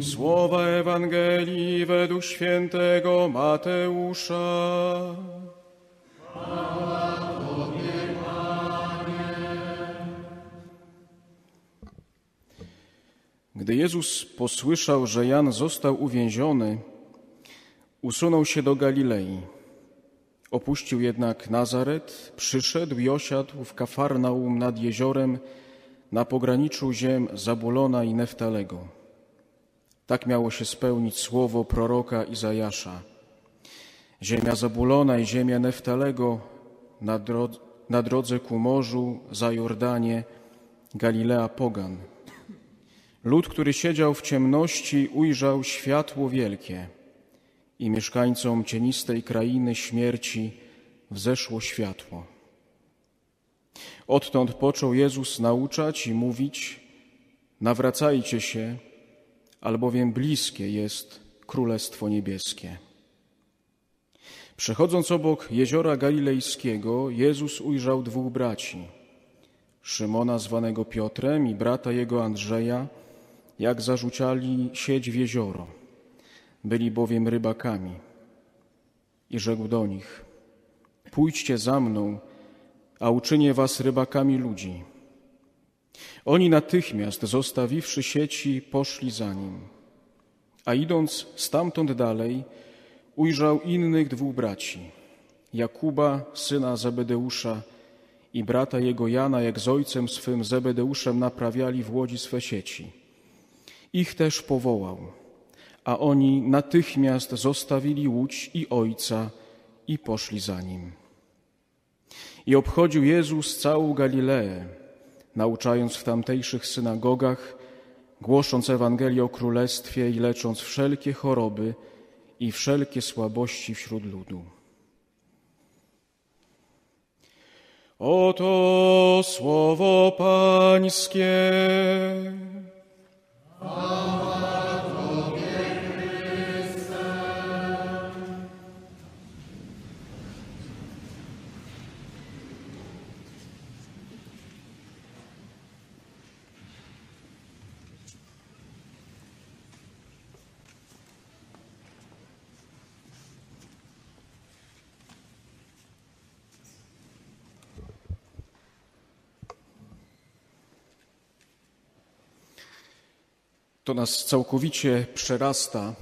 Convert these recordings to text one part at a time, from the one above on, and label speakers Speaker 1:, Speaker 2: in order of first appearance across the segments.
Speaker 1: Słowa Ewangelii według świętego Mateusza. Gdy Jezus posłyszał, że Jan został uwięziony, usunął się do Galilei. Opuścił jednak Nazaret, przyszedł i osiadł w Kafarnaum nad jeziorem na pograniczu ziem Zabulona i Neftalego. Tak miało się spełnić słowo proroka Izajasza. Ziemia Zabulona i ziemia Neftalego na, drodze, na drodze ku morzu, za Jordanie, Galilea Pogan. Lud, który siedział w ciemności, ujrzał światło wielkie i mieszkańcom cienistej krainy śmierci wzeszło światło. Odtąd począł Jezus nauczać i mówić: Nawracajcie się, albowiem bliskie jest Królestwo Niebieskie. Przechodząc obok jeziora Galilejskiego, Jezus ujrzał dwóch braci: Szymona, zwanego Piotrem, i brata jego Andrzeja, jak zarzucali sieć w jezioro. Byli bowiem rybakami. I rzekł do nich: Pójdźcie za mną, a uczynię was rybakami ludzi. Oni natychmiast, zostawiwszy sieci, poszli za nim. A idąc stamtąd dalej, ujrzał innych dwóch braci: Jakuba, syna Zebedeusza, i brata jego Jana, jak z ojcem swym Zebedeuszem naprawiali w łodzi swe sieci. Ich też powołał, a oni natychmiast zostawili łódź i ojca i poszli za nim. I obchodził Jezus całą Galileę, nauczając w tamtejszych synagogach, głosząc Ewangelię o Królestwie i lecząc wszelkie choroby i wszelkie słabości wśród ludu. Oto słowo Pańskie. To nas całkowicie przerasta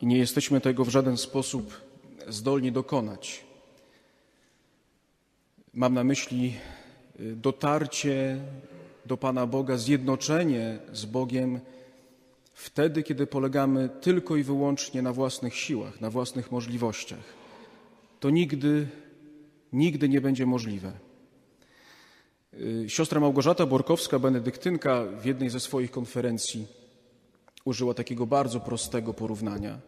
Speaker 1: i nie jesteśmy tego w żaden sposób zdolni dokonać. Mam na myśli y, dotarcie do Pana Boga, zjednoczenie z Bogiem wtedy, kiedy polegamy tylko i wyłącznie na własnych siłach, na własnych możliwościach. To nigdy, nigdy nie będzie możliwe. Y, siostra Małgorzata Borkowska, benedyktynka, w jednej ze swoich konferencji użyła takiego bardzo prostego porównania.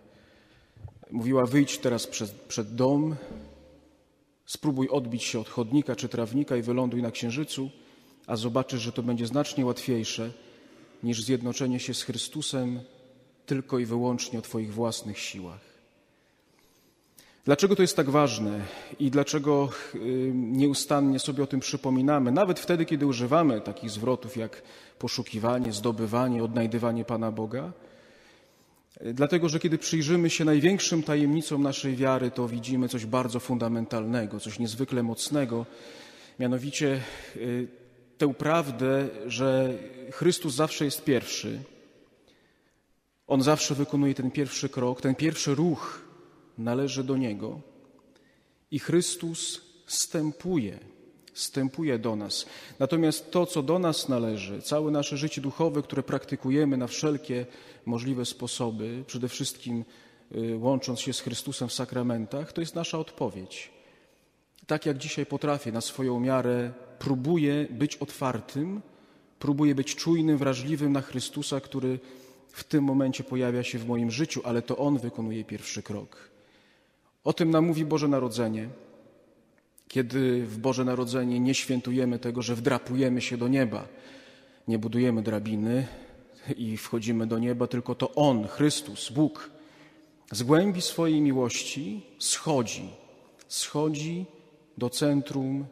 Speaker 1: Mówiła: Wyjdź teraz przed, przed dom, spróbuj odbić się od chodnika czy trawnika i wyląduj na księżycu, a zobaczysz, że to będzie znacznie łatwiejsze niż zjednoczenie się z Chrystusem tylko i wyłącznie o Twoich własnych siłach. Dlaczego to jest tak ważne i dlaczego y, nieustannie sobie o tym przypominamy, nawet wtedy, kiedy używamy takich zwrotów jak poszukiwanie, zdobywanie, odnajdywanie Pana Boga? Dlatego, że kiedy przyjrzymy się największym tajemnicom naszej wiary, to widzimy coś bardzo fundamentalnego, coś niezwykle mocnego, mianowicie y, tę prawdę, że Chrystus zawsze jest pierwszy. On zawsze wykonuje ten pierwszy krok, ten pierwszy ruch należy do Niego i Chrystus stępuje, stępuje do nas. Natomiast to, co do nas należy, całe nasze życie duchowe, które praktykujemy na wszelkie możliwe sposoby, przede wszystkim y, łącząc się z Chrystusem w sakramentach, to jest nasza odpowiedź. Tak jak dzisiaj potrafię na swoją miarę, próbuję być otwartym, próbuję być czujnym, wrażliwym na Chrystusa, który w tym momencie pojawia się w moim życiu, ale to On wykonuje pierwszy krok. O tym nam mówi Boże Narodzenie, kiedy w Boże Narodzenie nie świętujemy tego, że wdrapujemy się do nieba, nie budujemy drabiny i wchodzimy do nieba, tylko to On, Chrystus, Bóg, z głębi swojej miłości schodzi, schodzi do centrum,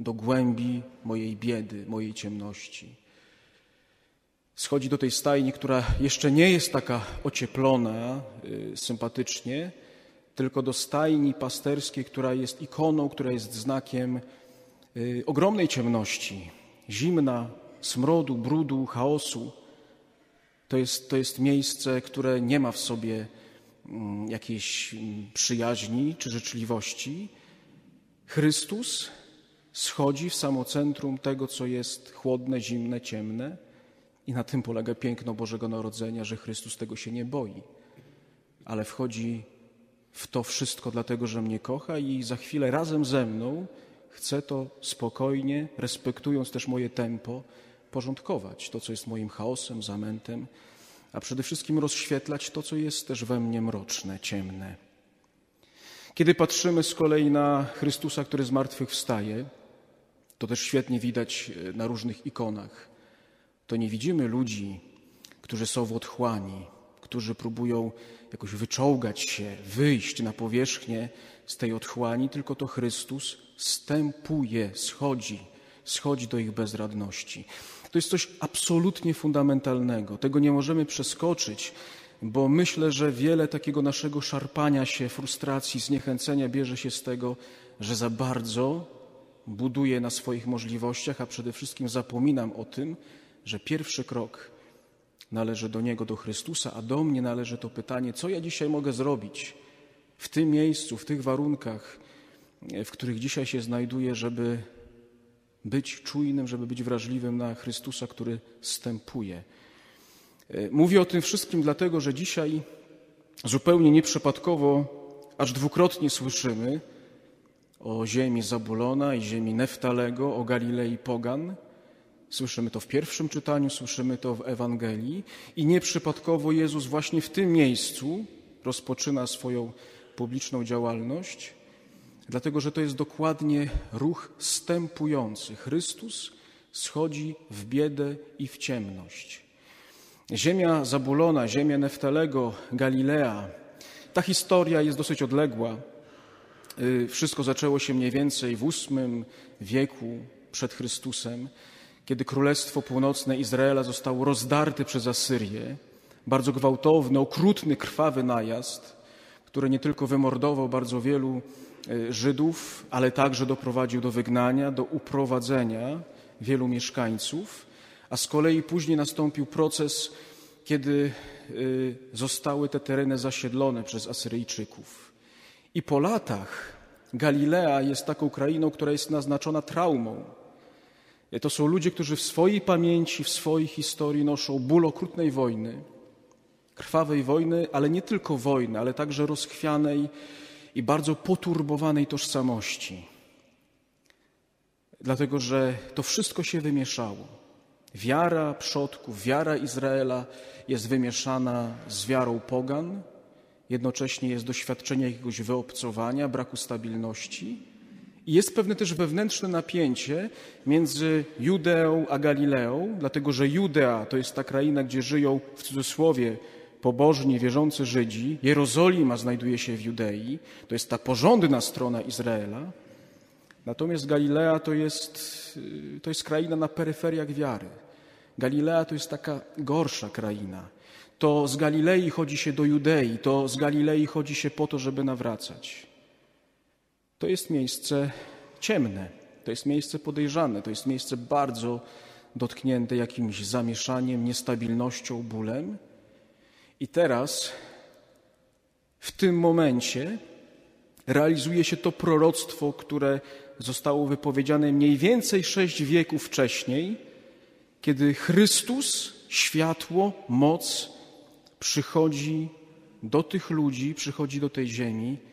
Speaker 1: do głębi mojej biedy, mojej ciemności. Schodzi do tej stajni, która jeszcze nie jest taka ocieplona y, sympatycznie, tylko do stajni pasterskiej, która jest ikoną, która jest znakiem y, ogromnej ciemności, zimna, smrodu, brudu, chaosu. To jest, to jest miejsce, które nie ma w sobie mm, jakiejś mm, przyjaźni czy życzliwości. Chrystus schodzi w samo centrum tego, co jest chłodne, zimne, ciemne. I na tym polega piękno Bożego Narodzenia, że Chrystus tego się nie boi, ale wchodzi w to wszystko dlatego, że mnie kocha i za chwilę razem ze mną chce to spokojnie, respektując też moje tempo, porządkować to, co jest moim chaosem, zamętem, a przede wszystkim rozświetlać to, co jest też we mnie mroczne, ciemne. Kiedy patrzymy z kolei na Chrystusa, który z martwych wstaje, to też świetnie widać e, na różnych ikonach. To nie widzimy ludzi, którzy są w otchłani, którzy próbują jakoś wyczołgać się, wyjść na powierzchnię z tej otchłani, tylko to Chrystus stępuje, schodzi, schodzi do ich bezradności. To jest coś absolutnie fundamentalnego. Tego nie możemy przeskoczyć, bo myślę, że wiele takiego naszego szarpania się, frustracji, zniechęcenia bierze się z tego, że za bardzo buduję na swoich możliwościach, a przede wszystkim zapominam o tym, że pierwszy krok należy do Niego, do Chrystusa, a do mnie należy to pytanie, co ja dzisiaj mogę zrobić w tym miejscu, w tych warunkach, w których dzisiaj się znajduję, żeby być czujnym, żeby być wrażliwym na Chrystusa, który stępuje. Mówię o tym wszystkim dlatego, że dzisiaj zupełnie nieprzypadkowo, aż dwukrotnie słyszymy o ziemi Zabulona i ziemi Neftalego, o Galilei Pogan – Słyszymy to w pierwszym czytaniu, słyszymy to w Ewangelii i nieprzypadkowo Jezus właśnie w tym miejscu rozpoczyna swoją publiczną działalność, dlatego że to jest dokładnie ruch stępujący. Chrystus schodzi w biedę i w ciemność. Ziemia Zabulona, ziemia Neftalego, Galilea, ta historia jest dosyć odległa. Y, wszystko zaczęło się mniej więcej w VIII wieku przed Chrystusem kiedy Królestwo Północne Izraela zostało rozdarte przez Asyrię, bardzo gwałtowny, okrutny, krwawy najazd, który nie tylko wymordował bardzo wielu e, Żydów, ale także doprowadził do wygnania, do uprowadzenia wielu mieszkańców, a z kolei później nastąpił proces, kiedy e, zostały te tereny zasiedlone przez Asyryjczyków. I po latach Galilea jest taką krainą, która jest naznaczona traumą, to są ludzie, którzy w swojej pamięci, w swojej historii noszą ból okrutnej wojny, krwawej wojny, ale nie tylko wojny, ale także rozchwianej i bardzo poturbowanej tożsamości. Dlatego, że to wszystko się wymieszało. Wiara przodków, wiara Izraela jest wymieszana z wiarą pogan, jednocześnie jest doświadczenie jakiegoś wyobcowania, braku stabilności i jest pewne też wewnętrzne napięcie między Judeą a Galileą, dlatego że Judea to jest ta kraina, gdzie żyją w cudzysłowie pobożni, wierzący Żydzi. Jerozolima znajduje się w Judei, to jest ta porządna strona Izraela. Natomiast Galilea to jest, to jest kraina na peryferiach wiary. Galilea to jest taka gorsza kraina. To z Galilei chodzi się do Judei, to z Galilei chodzi się po to, żeby nawracać. To jest miejsce ciemne, to jest miejsce podejrzane, to jest miejsce bardzo dotknięte jakimś zamieszaniem, niestabilnością, bólem. I teraz, w tym momencie, realizuje się to proroctwo, które zostało wypowiedziane mniej więcej sześć wieków wcześniej, kiedy Chrystus, światło, moc przychodzi do tych ludzi, przychodzi do tej ziemi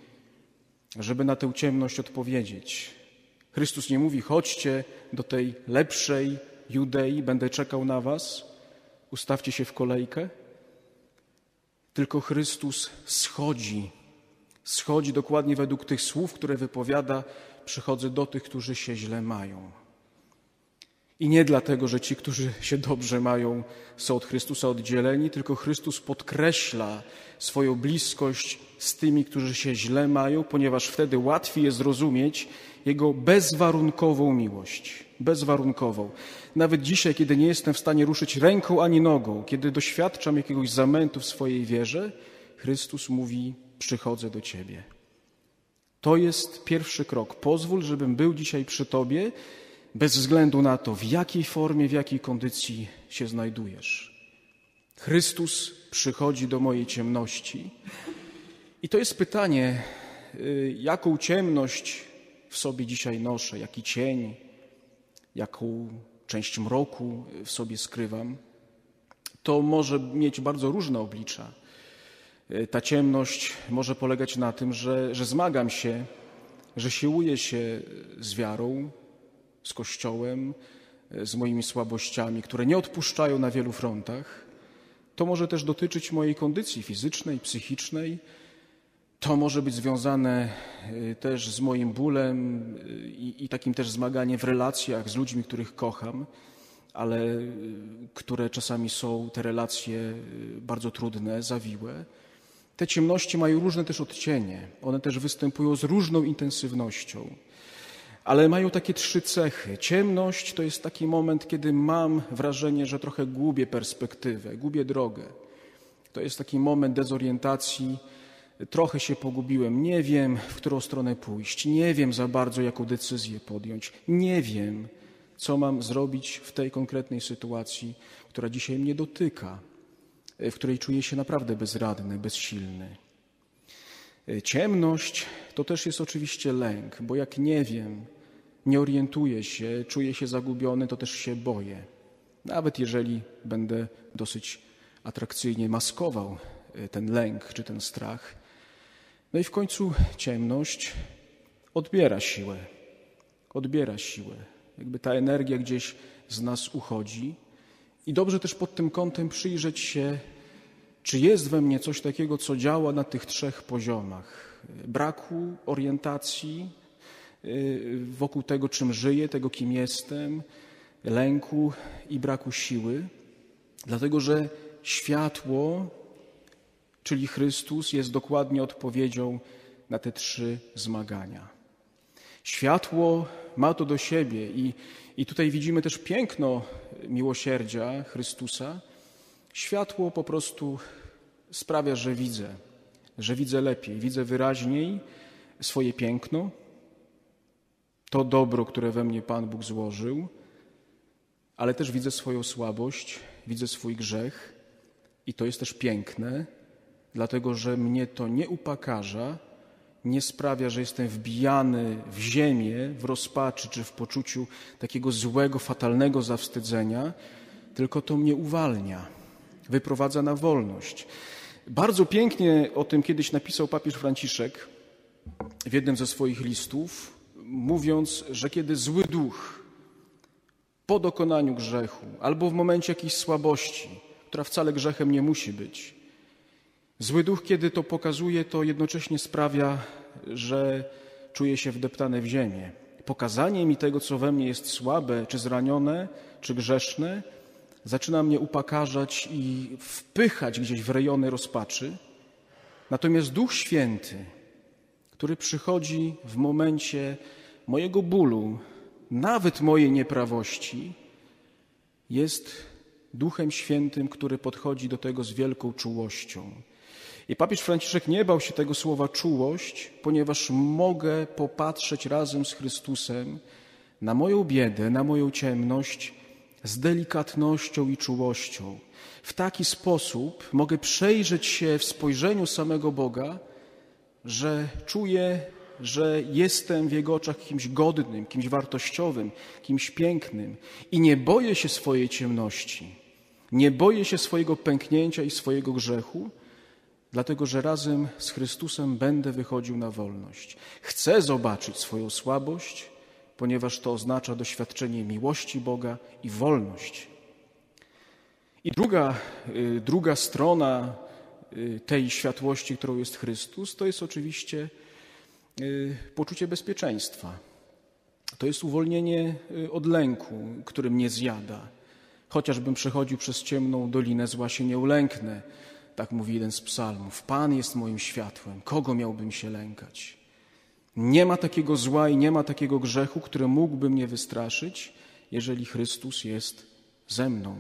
Speaker 1: żeby na tę ciemność odpowiedzieć. Chrystus nie mówi: chodźcie do tej lepszej Judei, będę czekał na was, ustawcie się w kolejkę. Tylko Chrystus schodzi, schodzi dokładnie według tych słów, które wypowiada: Przychodzę do tych, którzy się źle mają. I nie dlatego, że ci, którzy się dobrze mają, są od Chrystusa oddzieleni, tylko Chrystus podkreśla swoją bliskość z tymi, którzy się źle mają, ponieważ wtedy łatwiej jest zrozumieć Jego bezwarunkową miłość. Bezwarunkową. Nawet dzisiaj, kiedy nie jestem w stanie ruszyć ręką ani nogą, kiedy doświadczam jakiegoś zamętu w swojej wierze, Chrystus mówi: Przychodzę do Ciebie. To jest pierwszy krok. Pozwól, żebym był dzisiaj przy Tobie, bez względu na to, w jakiej formie, w jakiej kondycji się znajdujesz. Chrystus przychodzi do mojej ciemności. I to jest pytanie, y, jaką ciemność w sobie dzisiaj noszę, jaki cień, jaką część mroku w sobie skrywam. To może mieć bardzo różne oblicza. Y, ta ciemność może polegać na tym, że, że zmagam się, że siłuję się z wiarą, z Kościołem, z moimi słabościami, które nie odpuszczają na wielu frontach. To może też dotyczyć mojej kondycji fizycznej, psychicznej. To może być związane y, też z moim bólem y, i, i takim też zmaganiem w relacjach z ludźmi, których kocham, ale które czasami są te relacje bardzo trudne, zawiłe. Te ciemności mają różne też odcienie. One też występują z różną intensywnością ale mają takie trzy cechy. Ciemność to jest taki moment, kiedy mam wrażenie, że trochę gubię perspektywę, gubię drogę. To jest taki moment dezorientacji. Trochę się pogubiłem, nie wiem, w którą stronę pójść, nie wiem za bardzo, jaką decyzję podjąć, nie wiem, co mam zrobić w tej konkretnej sytuacji, która dzisiaj mnie dotyka, w której czuję się naprawdę bezradny, bezsilny. Ciemność to też jest oczywiście lęk, bo jak nie wiem, nie orientuję się, czuję się zagubiony, to też się boję. Nawet jeżeli będę dosyć atrakcyjnie maskował e, ten lęk czy ten strach. No i w końcu ciemność odbiera siłę. Odbiera siłę. Jakby ta energia gdzieś z nas uchodzi. I dobrze też pod tym kątem przyjrzeć się, czy jest we mnie coś takiego, co działa na tych trzech poziomach: braku orientacji, Y, wokół tego, czym żyję, tego, kim jestem, lęku i braku siły, dlatego że światło, czyli Chrystus, jest dokładnie odpowiedzią na te trzy zmagania. Światło ma to do siebie i, i tutaj widzimy też piękno miłosierdzia Chrystusa. Światło po prostu sprawia, że widzę, że widzę lepiej, widzę wyraźniej swoje piękno, to dobro, które we mnie Pan Bóg złożył, ale też widzę swoją słabość, widzę swój grzech i to jest też piękne, dlatego że mnie to nie upakarza, nie sprawia, że jestem wbijany w ziemię, w rozpaczy czy w poczuciu takiego złego, fatalnego zawstydzenia, tylko to mnie uwalnia, wyprowadza na wolność. Bardzo pięknie o tym kiedyś napisał papież Franciszek w jednym ze swoich listów, mówiąc, że kiedy zły duch po dokonaniu grzechu albo w momencie jakiejś słabości, która wcale grzechem nie musi być, zły duch, kiedy to pokazuje, to jednocześnie sprawia, że czuję się wdeptany w ziemię. Pokazanie mi tego, co we mnie jest słabe, czy zranione, czy grzeszne, zaczyna mnie upakarzać i wpychać gdzieś w rejony rozpaczy. Natomiast Duch Święty, który przychodzi w momencie mojego bólu, nawet mojej nieprawości, jest Duchem Świętym, który podchodzi do tego z wielką czułością. I papież Franciszek nie bał się tego słowa czułość, ponieważ mogę popatrzeć razem z Chrystusem na moją biedę, na moją ciemność z delikatnością i czułością. W taki sposób mogę przejrzeć się w spojrzeniu samego Boga, że czuję że jestem w Jego oczach kimś godnym, kimś wartościowym, kimś pięknym i nie boję się swojej ciemności, nie boję się swojego pęknięcia i swojego grzechu, dlatego że razem z Chrystusem będę wychodził na wolność. Chcę zobaczyć swoją słabość, ponieważ to oznacza doświadczenie miłości Boga i wolność. I druga, y, druga strona tej światłości, którą jest Chrystus, to jest oczywiście Y, poczucie bezpieczeństwa. To jest uwolnienie y, od lęku, który mnie zjada. Chociażbym przechodził przez ciemną dolinę, zła się nie ulęknę. Tak mówi jeden z psalmów. Pan jest moim światłem. Kogo miałbym się lękać? Nie ma takiego zła i nie ma takiego grzechu, który mógłby mnie wystraszyć, jeżeli Chrystus jest ze mną.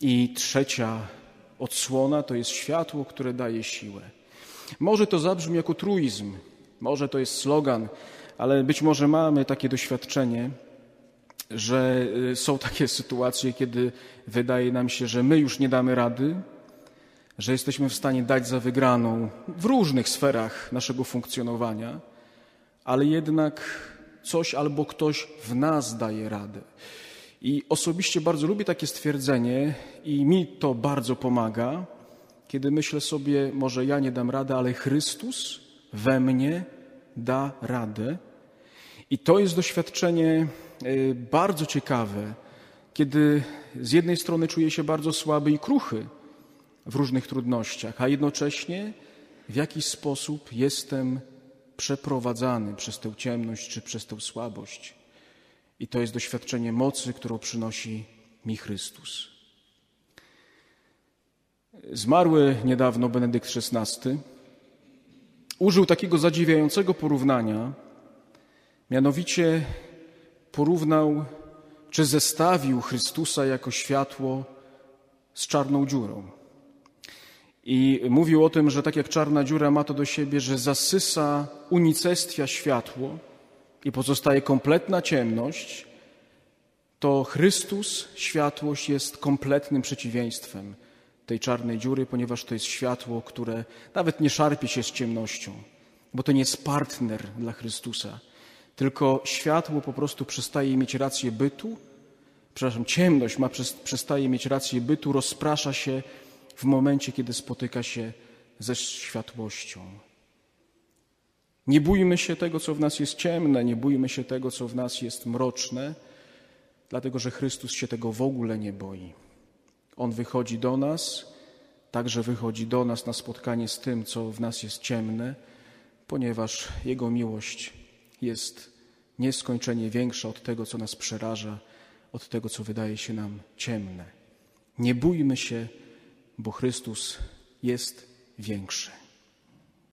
Speaker 1: I trzecia odsłona to jest światło, które daje siłę. Może to zabrzmi jako truizm, może to jest slogan, ale być może mamy takie doświadczenie, że y, są takie sytuacje, kiedy wydaje nam się, że my już nie damy rady, że jesteśmy w stanie dać za wygraną w różnych sferach naszego funkcjonowania, ale jednak coś albo ktoś w nas daje radę. I osobiście bardzo lubię takie stwierdzenie i mi to bardzo pomaga, kiedy myślę sobie, może ja nie dam rady, ale Chrystus we mnie da radę. I to jest doświadczenie y, bardzo ciekawe, kiedy z jednej strony czuję się bardzo słaby i kruchy w różnych trudnościach, a jednocześnie w jakiś sposób jestem przeprowadzany przez tę ciemność czy przez tę słabość. I to jest doświadczenie mocy, którą przynosi mi Chrystus. Zmarły niedawno Benedykt XVI użył takiego zadziwiającego porównania, mianowicie porównał czy zestawił Chrystusa jako światło z czarną dziurą. I mówił o tym, że tak jak czarna dziura ma to do siebie, że zasysa, unicestwia światło i pozostaje kompletna ciemność, to Chrystus, światłość, jest kompletnym przeciwieństwem tej czarnej dziury, ponieważ to jest światło, które nawet nie szarpie się z ciemnością, bo to nie jest partner dla Chrystusa, tylko światło po prostu przestaje mieć rację bytu, przepraszam, ciemność ma, przestaje mieć rację bytu, rozprasza się w momencie, kiedy spotyka się ze światłością. Nie bójmy się tego, co w nas jest ciemne, nie bójmy się tego, co w nas jest mroczne, dlatego że Chrystus się tego w ogóle nie boi. On wychodzi do nas, także wychodzi do nas na spotkanie z tym, co w nas jest ciemne, ponieważ Jego miłość jest nieskończenie większa od tego, co nas przeraża, od tego, co wydaje się nam ciemne. Nie bójmy się bo Chrystus jest większy.